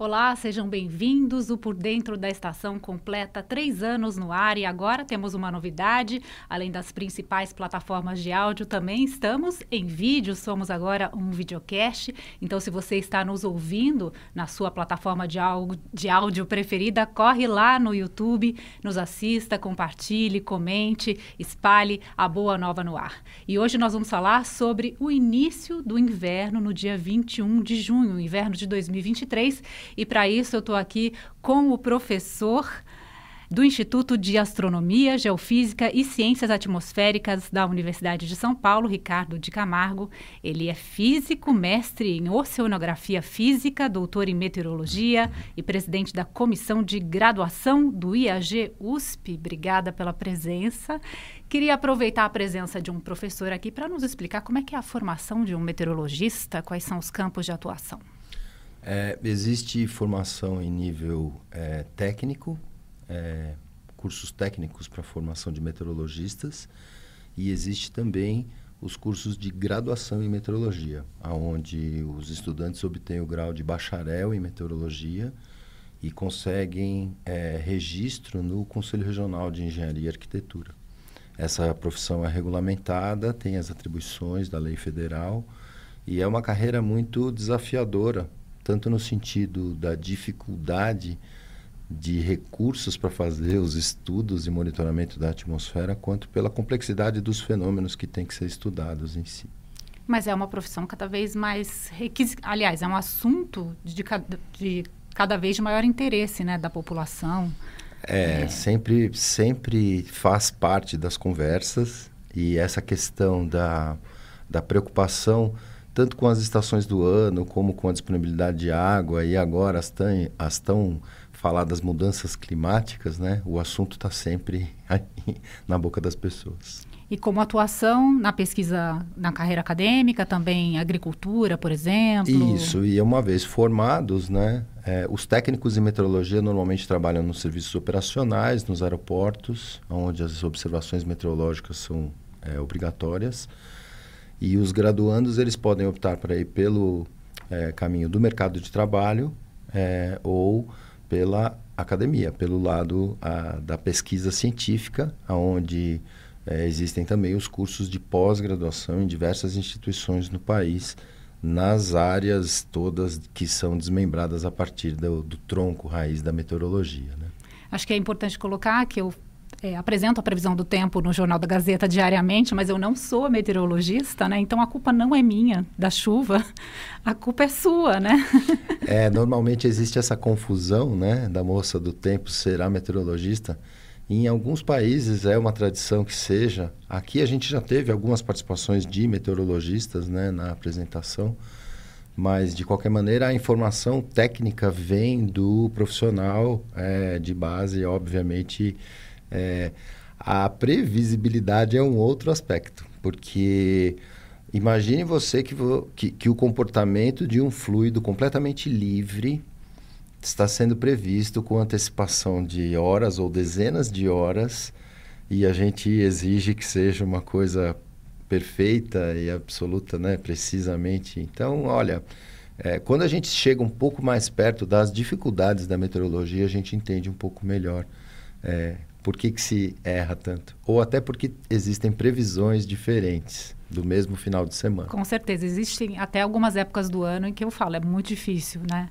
Olá, sejam bem-vindos. O Por Dentro da Estação completa três anos no ar e agora temos uma novidade. Além das principais plataformas de áudio, também estamos em vídeo. Somos agora um videocast. Então, se você está nos ouvindo na sua plataforma de, de áudio preferida, corre lá no YouTube, nos assista, compartilhe, comente, espalhe a boa nova no ar. E hoje nós vamos falar sobre o início do inverno no dia 21 de junho, inverno de 2023 e para isso eu estou aqui com o professor do Instituto de Astronomia, Geofísica e Ciências Atmosféricas da Universidade de São Paulo, Ricardo de Camargo. Ele é físico, mestre em Oceanografia Física, doutor em Meteorologia e presidente da Comissão de Graduação do IAG USP. Obrigada pela presença. Queria aproveitar a presença de um professor aqui para nos explicar como é que é a formação de um meteorologista, quais são os campos de atuação. É, existe formação em nível é, técnico, é, cursos técnicos para formação de meteorologistas, e existe também os cursos de graduação em meteorologia, onde os estudantes obtêm o grau de bacharel em meteorologia e conseguem é, registro no Conselho Regional de Engenharia e Arquitetura. Essa profissão é regulamentada, tem as atribuições da lei federal e é uma carreira muito desafiadora tanto no sentido da dificuldade de recursos para fazer os estudos e monitoramento da atmosfera, quanto pela complexidade dos fenômenos que têm que ser estudados em si. Mas é uma profissão cada vez mais requisita. Aliás, é um assunto de, de cada vez de maior interesse né, da população. É, é, Sempre, sempre faz parte das conversas e essa questão da, da preocupação tanto com as estações do ano, como com a disponibilidade de água, e agora as, tão, as tão faladas mudanças climáticas, né? O assunto está sempre aí, na boca das pessoas. E como atuação na pesquisa, na carreira acadêmica, também agricultura, por exemplo? Isso, e uma vez formados, né, é, os técnicos em meteorologia normalmente trabalham nos serviços operacionais, nos aeroportos, onde as observações meteorológicas são é, obrigatórias. E os graduandos eles podem optar para ir pelo é, caminho do mercado de trabalho é, ou pela academia, pelo lado a, da pesquisa científica, onde é, existem também os cursos de pós-graduação em diversas instituições no país, nas áreas todas que são desmembradas a partir do, do tronco raiz da meteorologia. Né? Acho que é importante colocar que eu é, apresento a previsão do tempo no Jornal da Gazeta diariamente, mas eu não sou meteorologista, né? Então a culpa não é minha da chuva, a culpa é sua, né? é, normalmente existe essa confusão, né, da moça do tempo ser a meteorologista. Em alguns países é uma tradição que seja. Aqui a gente já teve algumas participações de meteorologistas, né, na apresentação. Mas, de qualquer maneira, a informação técnica vem do profissional é, de base, obviamente, é, a previsibilidade é um outro aspecto, porque imagine você que, que, que o comportamento de um fluido completamente livre está sendo previsto com antecipação de horas ou dezenas de horas e a gente exige que seja uma coisa perfeita e absoluta, né, precisamente. Então, olha, é, quando a gente chega um pouco mais perto das dificuldades da meteorologia, a gente entende um pouco melhor é, por que, que se erra tanto? Ou até porque existem previsões diferentes do mesmo final de semana. Com certeza, existem até algumas épocas do ano em que eu falo, é muito difícil, né?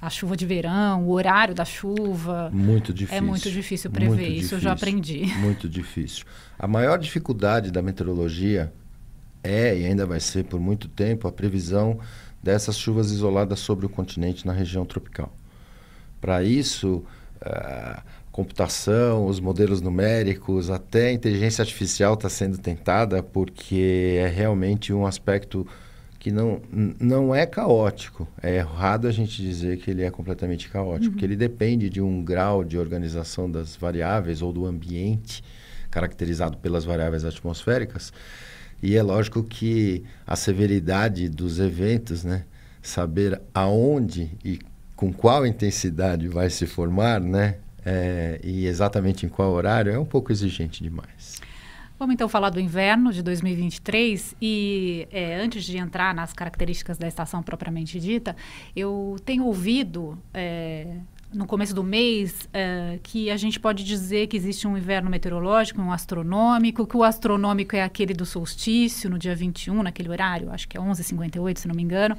A chuva de verão, o horário da chuva. Muito difícil. É muito difícil prever muito isso, difícil, eu já aprendi. Muito difícil. A maior dificuldade da meteorologia é, e ainda vai ser por muito tempo, a previsão dessas chuvas isoladas sobre o continente na região tropical. Para isso, uh, computação, os modelos numéricos, até a inteligência artificial está sendo tentada porque é realmente um aspecto que não, não é caótico. É errado a gente dizer que ele é completamente caótico, uhum. porque ele depende de um grau de organização das variáveis ou do ambiente caracterizado pelas variáveis atmosféricas. E é lógico que a severidade dos eventos, né? saber aonde e com qual intensidade vai se formar, né? É, e exatamente em qual horário é um pouco exigente demais. Vamos então falar do inverno de 2023 e é, antes de entrar nas características da estação propriamente dita, eu tenho ouvido é, no começo do mês uh, que a gente pode dizer que existe um inverno meteorológico, um astronômico, que o astronômico é aquele do solstício, no dia 21, naquele horário, acho que é 11h58, se não me engano,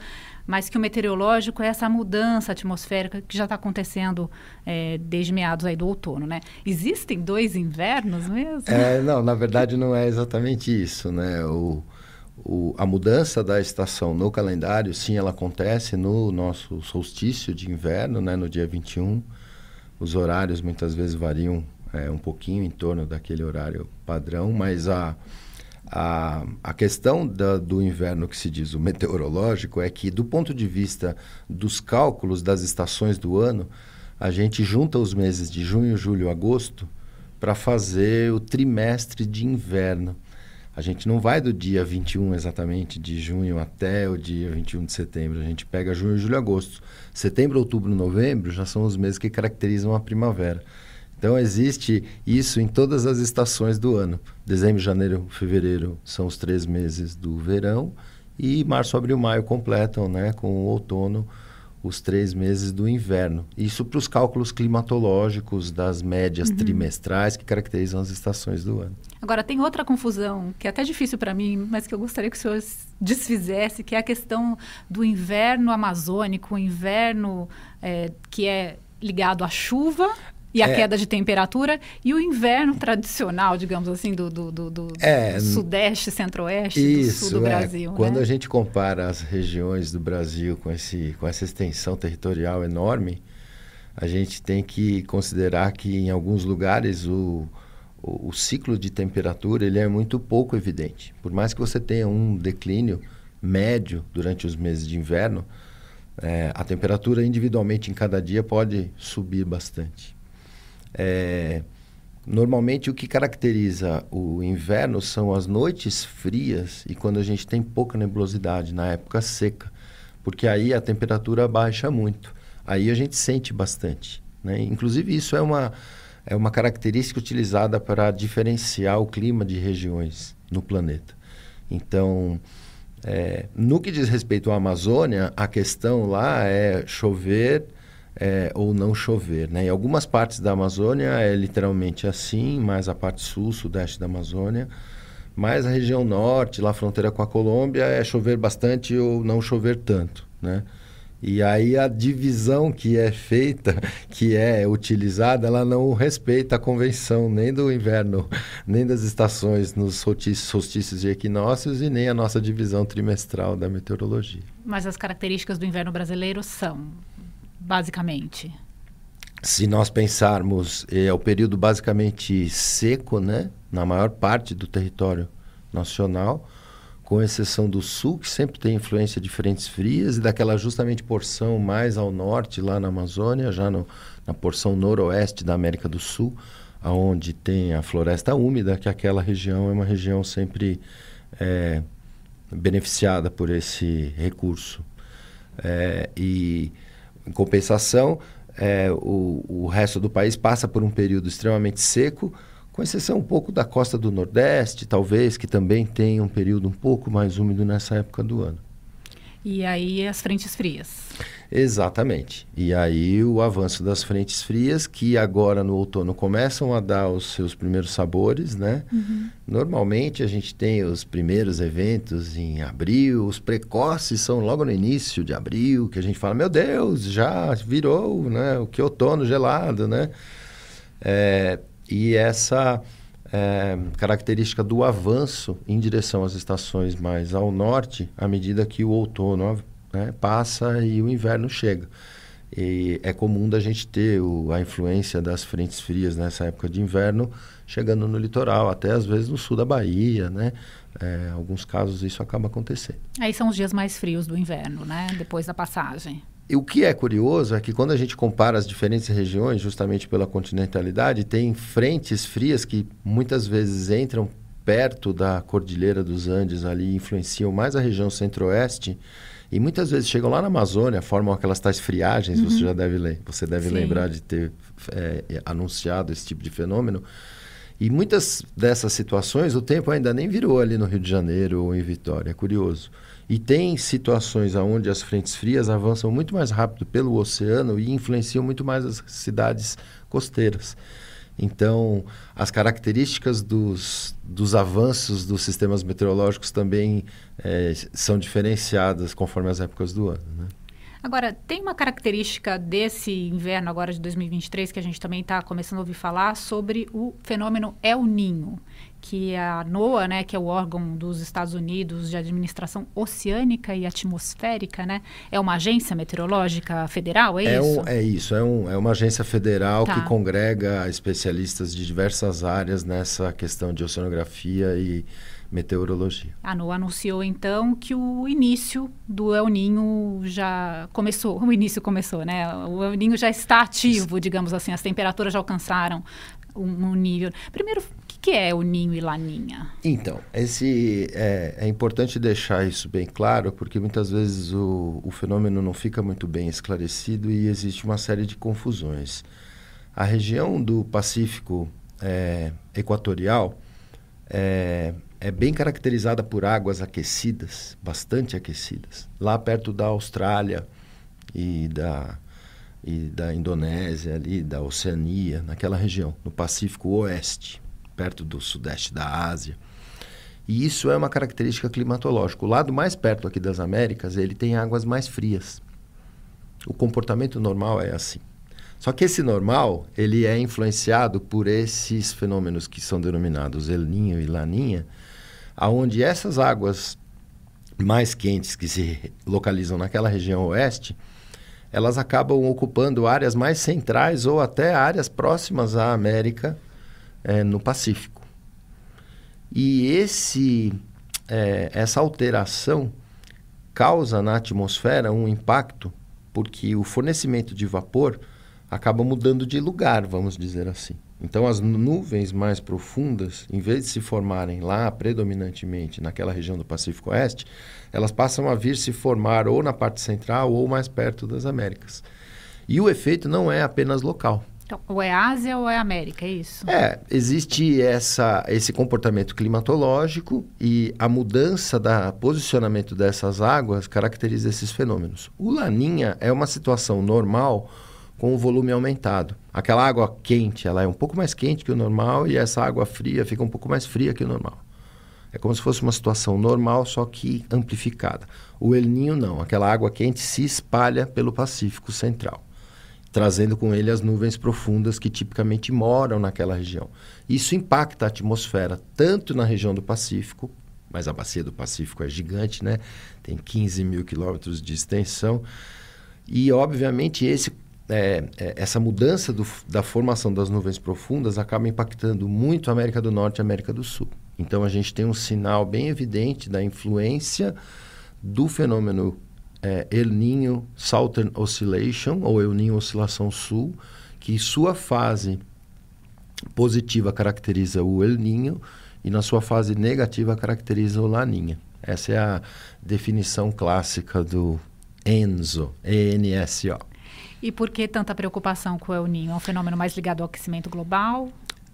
mas que o meteorológico é essa mudança atmosférica que já está acontecendo é, desde meados aí do outono, né? Existem dois invernos mesmo? É, não, na verdade não é exatamente isso, né? O o, a mudança da estação no calendário, sim, ela acontece no nosso solstício de inverno, né, no dia 21. Os horários muitas vezes variam é, um pouquinho em torno daquele horário padrão, mas a, a, a questão da, do inverno que se diz o meteorológico é que, do ponto de vista dos cálculos das estações do ano, a gente junta os meses de junho, julho, agosto para fazer o trimestre de inverno. A gente não vai do dia 21 exatamente de junho até o dia 21 de setembro. A gente pega junho, julho, agosto. Setembro, outubro, novembro já são os meses que caracterizam a primavera. Então existe isso em todas as estações do ano. Dezembro, janeiro, fevereiro são os três meses do verão e março, abril, maio completam, né, com o outono os três meses do inverno. Isso para os cálculos climatológicos das médias uhum. trimestrais que caracterizam as estações do ano. Agora, tem outra confusão, que é até difícil para mim, mas que eu gostaria que o senhor desfizesse, que é a questão do inverno amazônico, o inverno é, que é ligado à chuva e a é. queda de temperatura e o inverno tradicional, digamos assim, do, do, do, do é, sudeste, centro-oeste, do sul do é. Brasil. Quando né? a gente compara as regiões do Brasil com, esse, com essa extensão territorial enorme, a gente tem que considerar que em alguns lugares o, o, o ciclo de temperatura ele é muito pouco evidente. Por mais que você tenha um declínio médio durante os meses de inverno, é, a temperatura individualmente em cada dia pode subir bastante. É, normalmente o que caracteriza o inverno são as noites frias e quando a gente tem pouca nebulosidade, na época seca, porque aí a temperatura baixa muito. Aí a gente sente bastante. Né? Inclusive, isso é uma, é uma característica utilizada para diferenciar o clima de regiões no planeta. Então, é, no que diz respeito à Amazônia, a questão lá é chover é, ou não chover. Né? Em algumas partes da Amazônia é literalmente assim, mais a parte sul, sudeste da Amazônia. Mas a região norte, lá fronteira com a Colômbia, é chover bastante ou não chover tanto. Né? E aí a divisão que é feita, que é utilizada, ela não respeita a convenção nem do inverno, nem das estações nos solstícios e equinócios e nem a nossa divisão trimestral da meteorologia. Mas as características do inverno brasileiro são basicamente? Se nós pensarmos, é o período basicamente seco, né? Na maior parte do território nacional, com exceção do sul, que sempre tem influência de frentes frias, e daquela justamente porção mais ao norte, lá na Amazônia, já no, na porção noroeste da América do Sul, aonde tem a floresta úmida, que aquela região é uma região sempre é, beneficiada por esse recurso. É, e em compensação, é, o, o resto do país passa por um período extremamente seco, com exceção um pouco da costa do Nordeste, talvez, que também tem um período um pouco mais úmido nessa época do ano. E aí as frentes frias. Exatamente. E aí o avanço das frentes frias, que agora no outono começam a dar os seus primeiros sabores, né? Uhum. Normalmente a gente tem os primeiros eventos em abril, os precoces são logo no início de abril, que a gente fala, meu Deus, já virou, né? O que outono gelado, né? É, e essa é, característica do avanço em direção às estações mais ao norte, à medida que o outono né, passa e o inverno chega. E é comum da gente ter o, a influência das frentes frias nessa época de inverno chegando no litoral, até às vezes no sul da Bahia, né? É, alguns casos isso acaba acontecendo. Aí são os dias mais frios do inverno, né? Depois da passagem. E o que é curioso é que quando a gente compara as diferentes regiões, justamente pela continentalidade, tem frentes frias que muitas vezes entram perto da Cordilheira dos Andes ali, influenciam mais a região centro-oeste e muitas vezes chegam lá na Amazônia, formam aquelas tais friagens, uhum. você já deve, você deve lembrar de ter é, anunciado esse tipo de fenômeno. E muitas dessas situações o tempo ainda nem virou ali no Rio de Janeiro ou em Vitória, é curioso. E tem situações onde as frentes frias avançam muito mais rápido pelo oceano e influenciam muito mais as cidades costeiras. Então, as características dos, dos avanços dos sistemas meteorológicos também é, são diferenciadas conforme as épocas do ano. Né? Agora, tem uma característica desse inverno agora de 2023 que a gente também está começando a ouvir falar sobre o fenômeno El Ninho, que a NOAA, né, que é o órgão dos Estados Unidos de administração oceânica e atmosférica, né, é uma agência meteorológica federal, é, é isso? Um, é isso, é, um, é uma agência federal tá. que congrega especialistas de diversas áreas nessa questão de oceanografia e meteorologia. A NOAA anunciou então que o início do El Ninho já começou. O início começou, né? O El Ninho já está ativo, digamos assim. As temperaturas já alcançaram um, um nível. Primeiro, que, é o Ninho e Laninha? Então, esse é, é, importante deixar isso bem claro, porque muitas vezes o, o fenômeno não fica muito bem esclarecido e existe uma série de confusões. A região do Pacífico é, equatorial é, é bem caracterizada por águas aquecidas, bastante aquecidas. Lá perto da Austrália e da, e da Indonésia, ali, da Oceania, naquela região, no Pacífico Oeste, perto do sudeste da Ásia. E isso é uma característica climatológica. O lado mais perto aqui das Américas, ele tem águas mais frias. O comportamento normal é assim. Só que esse normal, ele é influenciado por esses fenômenos que são denominados El Niño e Laninha, aonde essas águas mais quentes que se localizam naquela região oeste, elas acabam ocupando áreas mais centrais ou até áreas próximas à América é, no Pacífico. E esse, é, essa alteração causa na atmosfera um impacto porque o fornecimento de vapor acaba mudando de lugar, vamos dizer assim. Então, as nuvens mais profundas, em vez de se formarem lá predominantemente naquela região do Pacífico Oeste, elas passam a vir se formar ou na parte central ou mais perto das Américas. E o efeito não é apenas local. Então, ou é Ásia ou é América, é isso? É, existe essa, esse comportamento climatológico e a mudança do posicionamento dessas águas caracteriza esses fenômenos. O Laninha é uma situação normal com o volume aumentado. Aquela água quente, ela é um pouco mais quente que o normal e essa água fria fica um pouco mais fria que o normal. É como se fosse uma situação normal, só que amplificada. O El Ninho não, aquela água quente se espalha pelo Pacífico Central, trazendo com ele as nuvens profundas que tipicamente moram naquela região. Isso impacta a atmosfera tanto na região do Pacífico, mas a bacia do Pacífico é gigante, né? Tem 15 mil quilômetros de extensão. E, obviamente, esse é, é, essa mudança do, da formação das nuvens profundas acaba impactando muito a América do Norte e a América do Sul. Então a gente tem um sinal bem evidente da influência do fenômeno é, El Niño Southern Oscillation, ou El Niño Oscilação Sul, que sua fase positiva caracteriza o El Niño e na sua fase negativa caracteriza o Laninha. Essa é a definição clássica do ENSO, E-N-S-O. E por que tanta preocupação com o El Ninho? É um fenômeno mais ligado ao aquecimento global?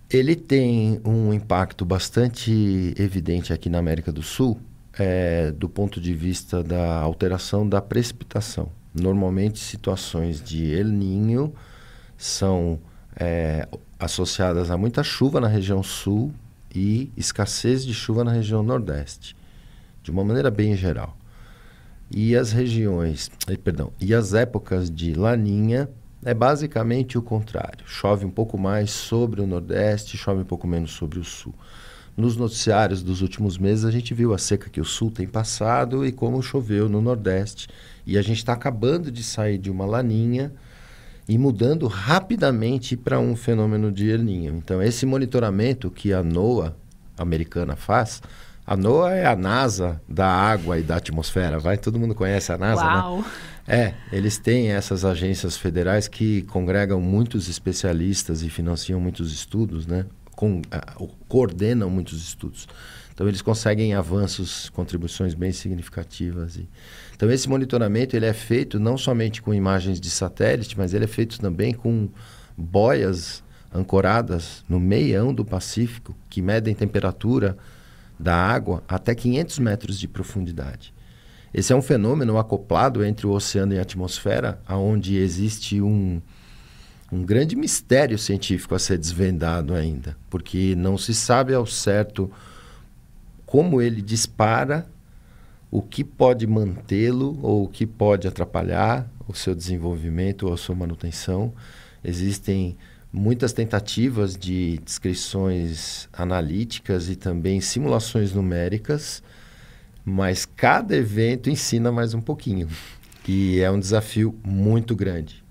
Ele tem um impacto bastante evidente aqui na América do Sul, é, do ponto de vista da alteração da precipitação. Normalmente, situações de El Ninho são é, associadas a muita chuva na região sul e escassez de chuva na região nordeste, de uma maneira bem geral. E as regiões, eh, perdão, e as épocas de laninha é basicamente o contrário. Chove um pouco mais sobre o Nordeste, chove um pouco menos sobre o Sul. Nos noticiários dos últimos meses, a gente viu a seca que o Sul tem passado e como choveu no Nordeste. E a gente está acabando de sair de uma laninha e mudando rapidamente para um fenômeno de El Niño. Então, esse monitoramento que a NOAA americana faz a NOAA é a NASA da água e da atmosfera, vai? Todo mundo conhece a NASA, né? Uau. né? É, eles têm essas agências federais que congregam muitos especialistas e financiam muitos estudos, né? Com, uh, coordenam muitos estudos. Então eles conseguem avanços, contribuições bem significativas. E... Então esse monitoramento ele é feito não somente com imagens de satélite, mas ele é feito também com boias ancoradas no meião do Pacífico, que medem temperatura da água até 500 metros de profundidade. Esse é um fenômeno acoplado entre o oceano e a atmosfera, onde existe um, um grande mistério científico a ser desvendado ainda, porque não se sabe ao certo como ele dispara, o que pode mantê-lo ou o que pode atrapalhar o seu desenvolvimento ou a sua manutenção. Existem muitas tentativas de descrições analíticas e também simulações numéricas, mas cada evento ensina mais um pouquinho, e é um desafio muito grande.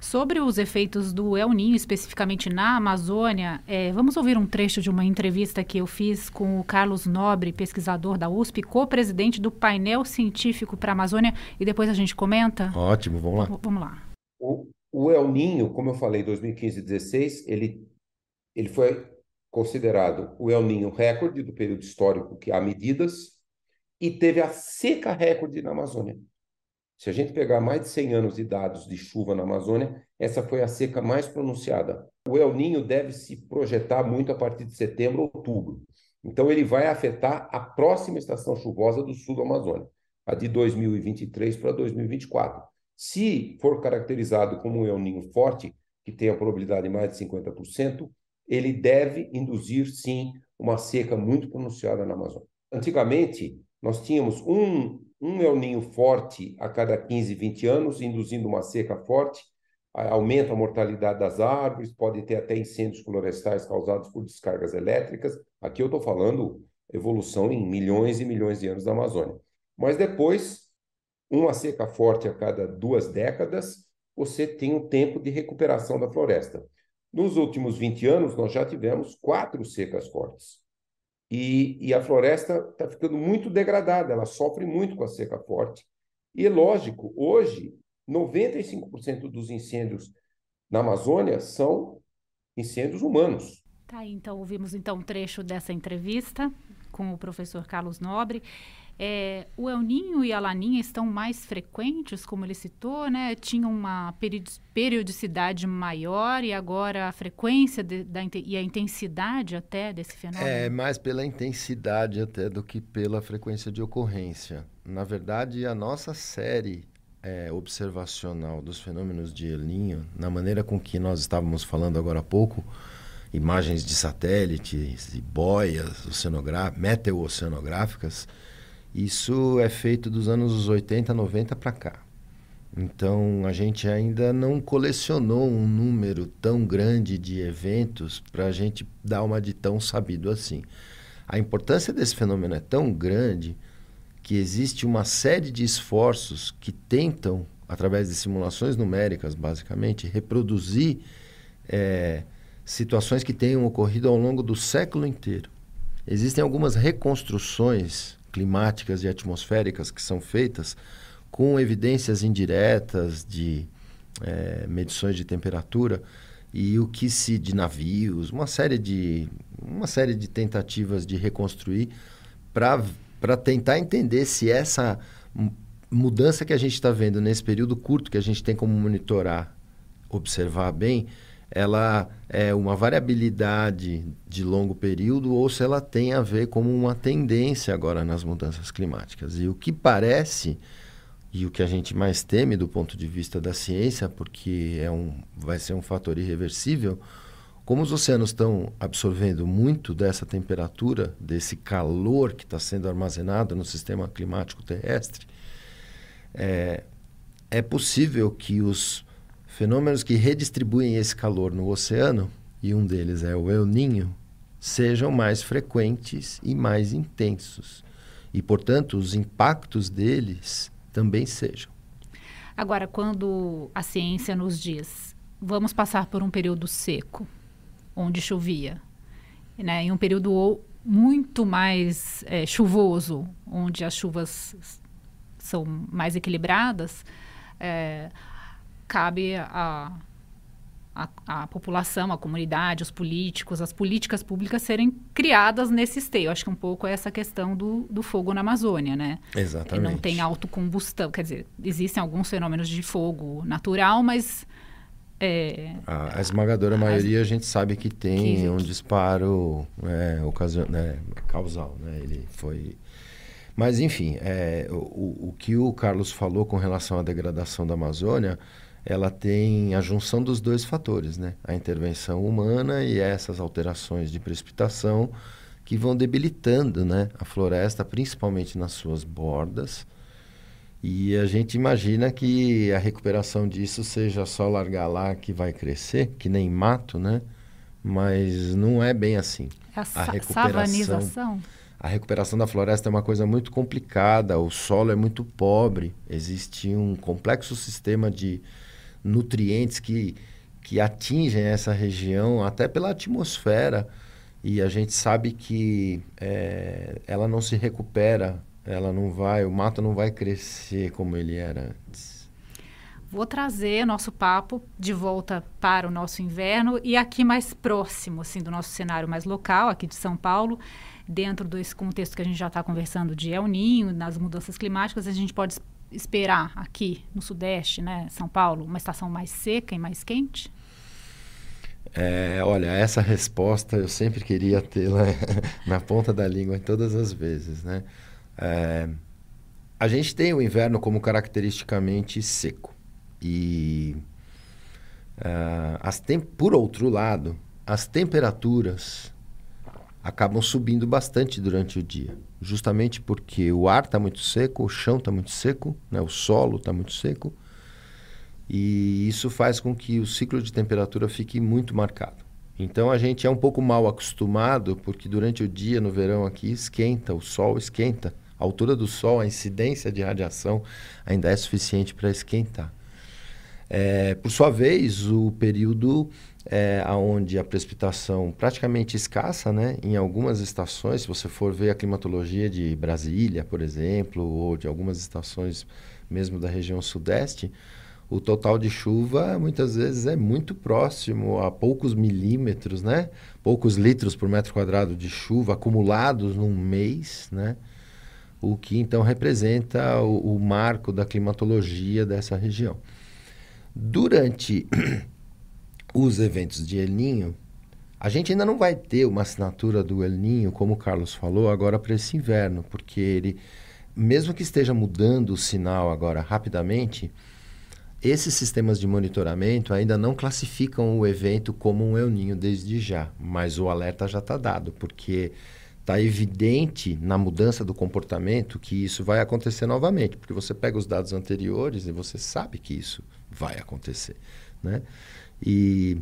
Sobre os efeitos do El Ninho, especificamente na Amazônia, é, vamos ouvir um trecho de uma entrevista que eu fiz com o Carlos Nobre, pesquisador da USP, co-presidente do painel científico para a Amazônia, e depois a gente comenta? Ótimo, vamos lá. V vamos lá. O, o El Ninho, como eu falei, 2015 e 2016, ele, ele foi considerado o El Ninho recorde do período histórico que há medidas e teve a seca recorde na Amazônia. Se a gente pegar mais de 100 anos de dados de chuva na Amazônia, essa foi a seca mais pronunciada. O El Ninho deve se projetar muito a partir de setembro, outubro. Então, ele vai afetar a próxima estação chuvosa do sul do Amazônia, a de 2023 para 2024. Se for caracterizado como um El Ninho forte, que tem a probabilidade de mais de 50%, ele deve induzir, sim, uma seca muito pronunciada na Amazônia. Antigamente, nós tínhamos um um El Ninho forte a cada 15, 20 anos, induzindo uma seca forte, aumenta a mortalidade das árvores, pode ter até incêndios florestais causados por descargas elétricas. Aqui eu estou falando evolução em milhões e milhões de anos da Amazônia. Mas depois, uma seca forte a cada duas décadas, você tem um tempo de recuperação da floresta. Nos últimos 20 anos, nós já tivemos quatro secas fortes. E, e a floresta está ficando muito degradada, ela sofre muito com a seca forte. E, lógico, hoje, 95% dos incêndios na Amazônia são incêndios humanos. Tá, então ouvimos então um trecho dessa entrevista com o professor Carlos Nobre. É, o El Ninho e a Laninha estão mais frequentes, como ele citou, né? Tinham uma periodicidade maior e agora a frequência de, da, e a intensidade até desse fenômeno? É mais pela intensidade até do que pela frequência de ocorrência. Na verdade, a nossa série é, observacional dos fenômenos de El Ninho, na maneira com que nós estávamos falando agora há pouco, imagens de satélites e boias oceanográficas, meteo-oceanográficas, isso é feito dos anos 80, 90 para cá. Então a gente ainda não colecionou um número tão grande de eventos para a gente dar uma de tão sabido assim. A importância desse fenômeno é tão grande que existe uma série de esforços que tentam, através de simulações numéricas, basicamente, reproduzir é, situações que tenham ocorrido ao longo do século inteiro. Existem algumas reconstruções climáticas e atmosféricas que são feitas com evidências indiretas de é, medições de temperatura e o que se de navios, uma série de uma série de tentativas de reconstruir para tentar entender se essa mudança que a gente está vendo nesse período curto que a gente tem como monitorar, observar bem, ela é uma variabilidade de longo período ou se ela tem a ver como uma tendência agora nas mudanças climáticas. E o que parece e o que a gente mais teme do ponto de vista da ciência, porque é um, vai ser um fator irreversível, como os oceanos estão absorvendo muito dessa temperatura, desse calor que está sendo armazenado no sistema climático terrestre, é, é possível que os fenômenos que redistribuem esse calor no oceano, e um deles é o El Ninho, sejam mais frequentes e mais intensos. E, portanto, os impactos deles também sejam. Agora, quando a ciência nos diz vamos passar por um período seco, onde chovia, né, em um período muito mais é, chuvoso, onde as chuvas são mais equilibradas, é, cabe a, a, a, população, a comunidade, os políticos, as políticas públicas serem criadas nesse esteio. Acho que um pouco é essa questão do, do fogo na Amazônia, né? Exatamente. Não tem autocombustão, quer dizer, existem alguns fenômenos de fogo natural, mas É, a, a, esmagadora a, maioria a gente sabe que tem que, um disparo é, ocasion, né, causal, né? Ele foi... Mas, enfim, é, o, o que o Carlos falou com relação à degradação da Amazônia, ela tem a junção dos dois fatores, né? A intervenção humana e essas alterações de precipitação que vão debilitando né, a floresta, principalmente nas suas bordas, e a gente imagina que a recuperação disso seja só largar lá que vai crescer, que nem mato, né? Mas não é bem assim. É a, a recuperação, a recuperação da floresta é uma coisa muito complicada, o solo é muito pobre, existe um complexo sistema de nutrientes que, que atingem essa região até pela atmosfera e a gente sabe que é, ela não se recupera ela não vai, o mato não vai crescer como ele era antes. Vou trazer nosso papo de volta para o nosso inverno e aqui mais próximo, assim, do nosso cenário mais local, aqui de São Paulo, dentro desse contexto que a gente já está conversando de El Ninho, nas mudanças climáticas, a gente pode esperar aqui no Sudeste, né, São Paulo, uma estação mais seca e mais quente? É, olha, essa resposta eu sempre queria tê-la na ponta da língua em todas as vezes, né? É, a gente tem o inverno como caracteristicamente seco. E, uh, as por outro lado, as temperaturas acabam subindo bastante durante o dia. Justamente porque o ar está muito seco, o chão está muito seco, né? o solo está muito seco. E isso faz com que o ciclo de temperatura fique muito marcado. Então a gente é um pouco mal acostumado, porque durante o dia, no verão aqui, esquenta, o sol esquenta a altura do Sol, a incidência de radiação ainda é suficiente para esquentar. É, por sua vez, o período é, onde a precipitação praticamente escassa, né? em algumas estações, se você for ver a climatologia de Brasília, por exemplo, ou de algumas estações mesmo da região sudeste, o total de chuva muitas vezes é muito próximo a poucos milímetros, né? poucos litros por metro quadrado de chuva acumulados num mês, né? o que então representa o, o marco da climatologia dessa região. Durante os eventos de El Ninho, a gente ainda não vai ter uma assinatura do El Ninho, como o Carlos falou, agora para esse inverno, porque ele, mesmo que esteja mudando o sinal agora rapidamente, esses sistemas de monitoramento ainda não classificam o evento como um El Ninho desde já, mas o alerta já está dado, porque está evidente na mudança do comportamento que isso vai acontecer novamente, porque você pega os dados anteriores e você sabe que isso vai acontecer, né? E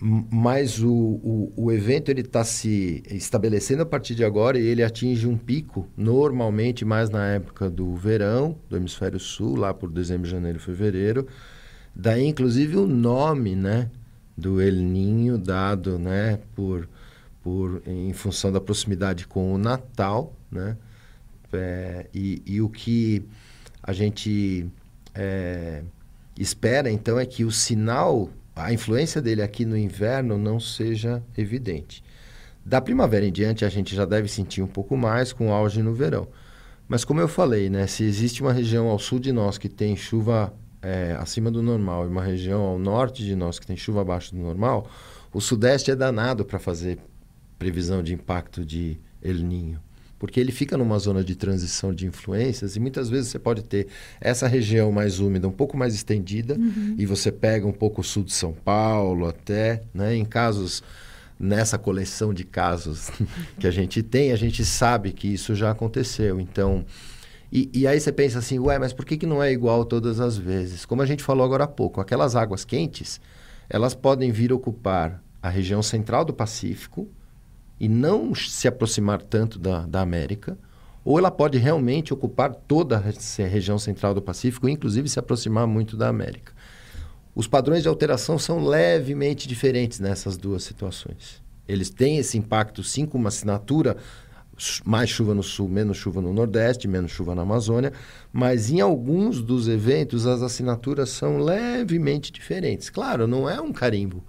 mas o, o, o evento ele está se estabelecendo a partir de agora e ele atinge um pico normalmente mais na época do verão do hemisfério sul lá por dezembro, janeiro, fevereiro. Daí inclusive o nome, né, do El Ninho dado, né, por por, em função da proximidade com o Natal, né? É, e, e, o que a gente é, espera, então, é que o sinal, a influência dele aqui no inverno não seja evidente. Da primavera em diante, a gente já deve sentir um pouco mais com auge no verão. Mas como eu falei, né, se existe uma região ao sul de nós que tem chuva é, acima do normal e uma região ao norte de nós que tem chuva abaixo do normal, o sudeste é danado para fazer previsão de impacto de El Ninho. Porque ele fica numa zona de transição de influências e muitas vezes você pode ter essa região mais úmida um pouco mais estendida uhum. e você pega um pouco o sul de São Paulo até, né? Em casos nessa coleção de casos que a gente tem, a gente sabe que isso já aconteceu. Então, e, e, aí você pensa assim, ué, mas por que, que não é igual todas as vezes? Como a gente falou agora há pouco, aquelas águas quentes, elas podem vir ocupar a região central do Pacífico, e não se aproximar tanto da, da América, ou ela pode realmente ocupar toda a região central do Pacífico, inclusive se aproximar muito da América. Os padrões de alteração são levemente diferentes nessas duas situações. Eles têm esse impacto, sim, com uma assinatura, mais chuva no sul, menos chuva no nordeste, menos chuva na Amazônia, mas em alguns dos eventos as assinaturas são levemente diferentes. Claro, não é um carimbo.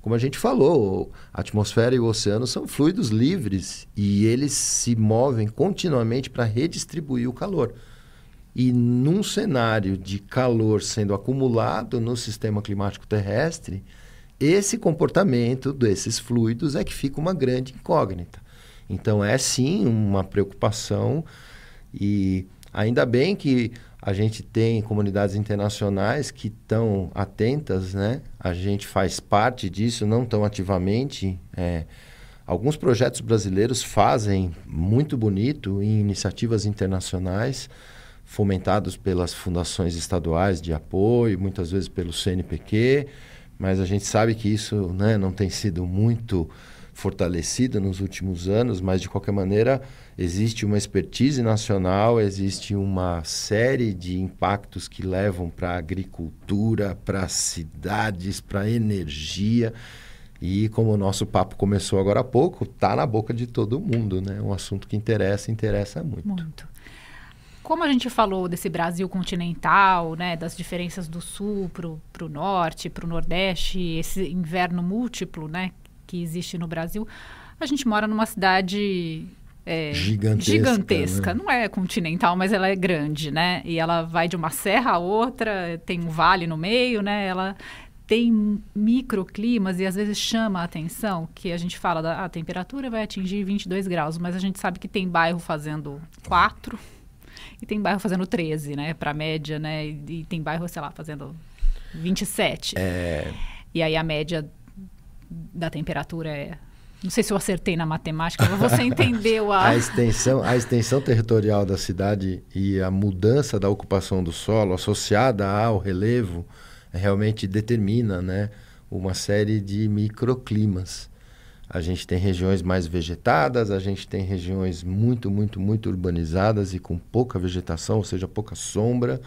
Como a gente falou, a atmosfera e o oceano são fluidos livres e eles se movem continuamente para redistribuir o calor. E num cenário de calor sendo acumulado no sistema climático terrestre, esse comportamento desses fluidos é que fica uma grande incógnita. Então é sim uma preocupação e ainda bem que a gente tem comunidades internacionais que estão atentas, né? A gente faz parte disso, não tão ativamente. É, alguns projetos brasileiros fazem muito bonito em iniciativas internacionais, fomentados pelas fundações estaduais de apoio, muitas vezes pelo CNPq, mas a gente sabe que isso né, não tem sido muito fortalecida nos últimos anos, mas de qualquer maneira existe uma expertise nacional, existe uma série de impactos que levam para a agricultura, para cidades, para a energia. E como o nosso papo começou agora há pouco, está na boca de todo mundo, né? Um assunto que interessa, interessa muito. Muito. Como a gente falou desse Brasil continental, né, das diferenças do sul para o norte, para o nordeste, esse inverno múltiplo, né, que existe no Brasil, a gente mora numa cidade é, gigantesca. gigantesca. Né? Não é continental, mas ela é grande, né? E ela vai de uma serra a outra, tem um vale no meio, né? Ela tem microclimas e às vezes chama a atenção que a gente fala da a temperatura vai atingir 22 graus, mas a gente sabe que tem bairro fazendo 4 e tem bairro fazendo 13, né? Para média, né? E, e, tem bairro, sei lá, fazendo 27. É... E aí a média da temperatura é não sei se eu acertei na matemática, mas você entendeu a... a extensão a extensão territorial da cidade e a mudança da ocupação do solo associada ao relevo realmente determina, né, uma série de microclimas. A gente tem regiões mais vegetadas, a gente tem regiões muito, muito, muito urbanizadas e com pouca vegetação, ou seja, pouca sombra.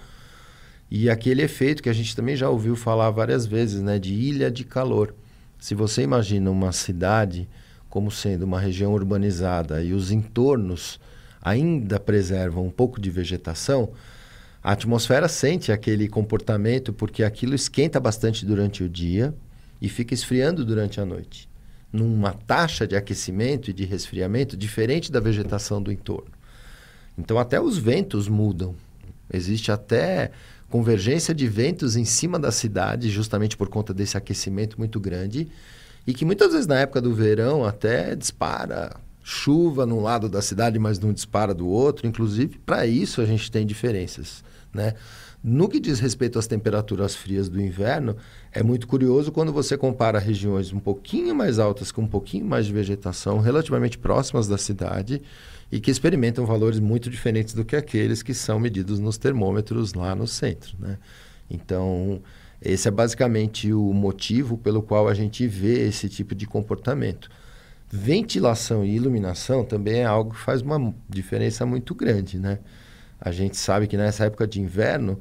E aquele efeito que a gente também já ouviu falar várias vezes, né, de ilha de calor. Se você imagina uma cidade como sendo uma região urbanizada e os entornos ainda preservam um pouco de vegetação, a atmosfera sente aquele comportamento porque aquilo esquenta bastante durante o dia e fica esfriando durante a noite, numa taxa de aquecimento e de resfriamento diferente da vegetação do entorno. Então, até os ventos mudam. Existe até convergência de ventos em cima da cidade, justamente por conta desse aquecimento muito grande, e que muitas vezes na época do verão até dispara chuva num lado da cidade, mas não dispara do outro. Inclusive, para isso a gente tem diferenças, né? No que diz respeito às temperaturas frias do inverno, é muito curioso quando você compara regiões um pouquinho mais altas com um pouquinho mais de vegetação, relativamente próximas da cidade, e que experimentam valores muito diferentes do que aqueles que são medidos nos termômetros lá no centro. Né? Então, esse é basicamente o motivo pelo qual a gente vê esse tipo de comportamento. Ventilação e iluminação também é algo que faz uma diferença muito grande. Né? A gente sabe que nessa época de inverno,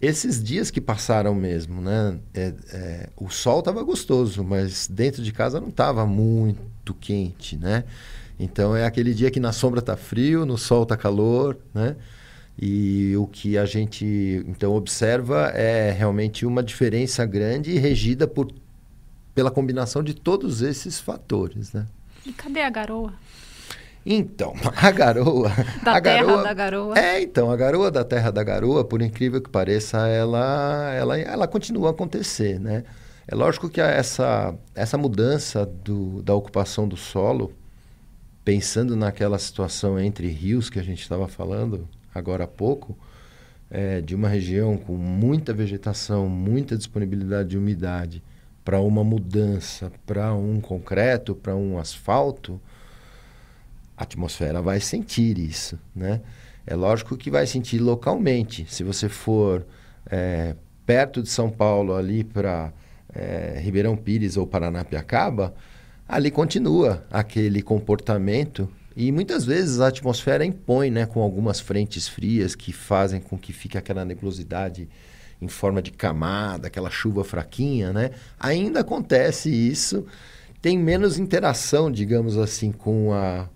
esses dias que passaram mesmo, né? É, é, o sol estava gostoso, mas dentro de casa não estava muito quente, né? Então é aquele dia que na sombra está frio, no sol está calor, né? E o que a gente então observa é realmente uma diferença grande e regida por, pela combinação de todos esses fatores, né? E cadê a garoa? Então, a garoa. Da a terra garoa, da garoa. É, então, a garoa da terra da garoa, por incrível que pareça, ela, ela, ela continua a acontecer, né? É lógico que essa, essa mudança do, da ocupação do solo pensando naquela situação entre rios que a gente estava falando agora há pouco, é, de uma região com muita vegetação, muita disponibilidade de umidade, para uma mudança para um concreto, para um asfalto, a atmosfera vai sentir isso, né? É lógico que vai sentir localmente. Se você for é, perto de São Paulo, ali para é, Ribeirão Pires ou Paranapiacaba, ali continua aquele comportamento e muitas vezes a atmosfera impõe, né, com algumas frentes frias que fazem com que fique aquela nebulosidade em forma de camada, aquela chuva fraquinha, né? Ainda acontece isso, tem menos interação, digamos assim, com a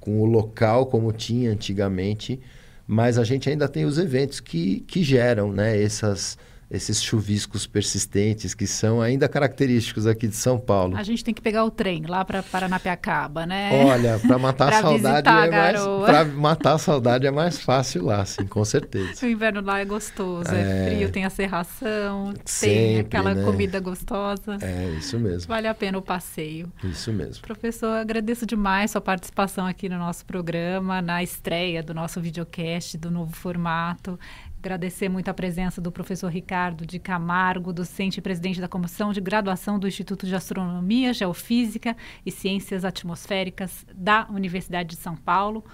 com o local como tinha antigamente, mas a gente ainda tem os eventos que, que geram, né, essas esses chuviscos persistentes que são ainda característicos aqui de São Paulo. A gente tem que pegar o trem lá para Paranapiacaba, né? Olha, para matar a saudade é mais para matar a saudade é mais fácil lá, sim, com certeza. O inverno lá é gostoso, é, é frio, tem a serração, Sempre, tem aquela né? comida gostosa. É, isso mesmo. Vale a pena o passeio. Isso mesmo. Professor, agradeço demais sua participação aqui no nosso programa, na estreia do nosso videocast do novo formato. Agradecer muito a presença do professor Ricardo de Camargo, docente e presidente da Comissão de Graduação do Instituto de Astronomia, Geofísica e Ciências Atmosféricas da Universidade de São Paulo.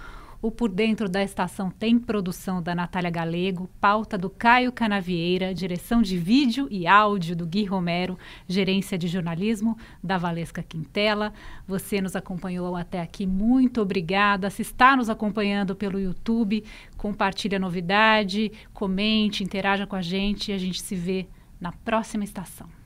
O Por Dentro da Estação tem produção da Natália Galego, pauta do Caio Canavieira, direção de vídeo e áudio do Gui Romero, gerência de jornalismo da Valesca Quintela. Você nos acompanhou até aqui, muito obrigada. Se está nos acompanhando pelo YouTube, compartilhe a novidade, comente, interaja com a gente e a gente se vê na próxima estação.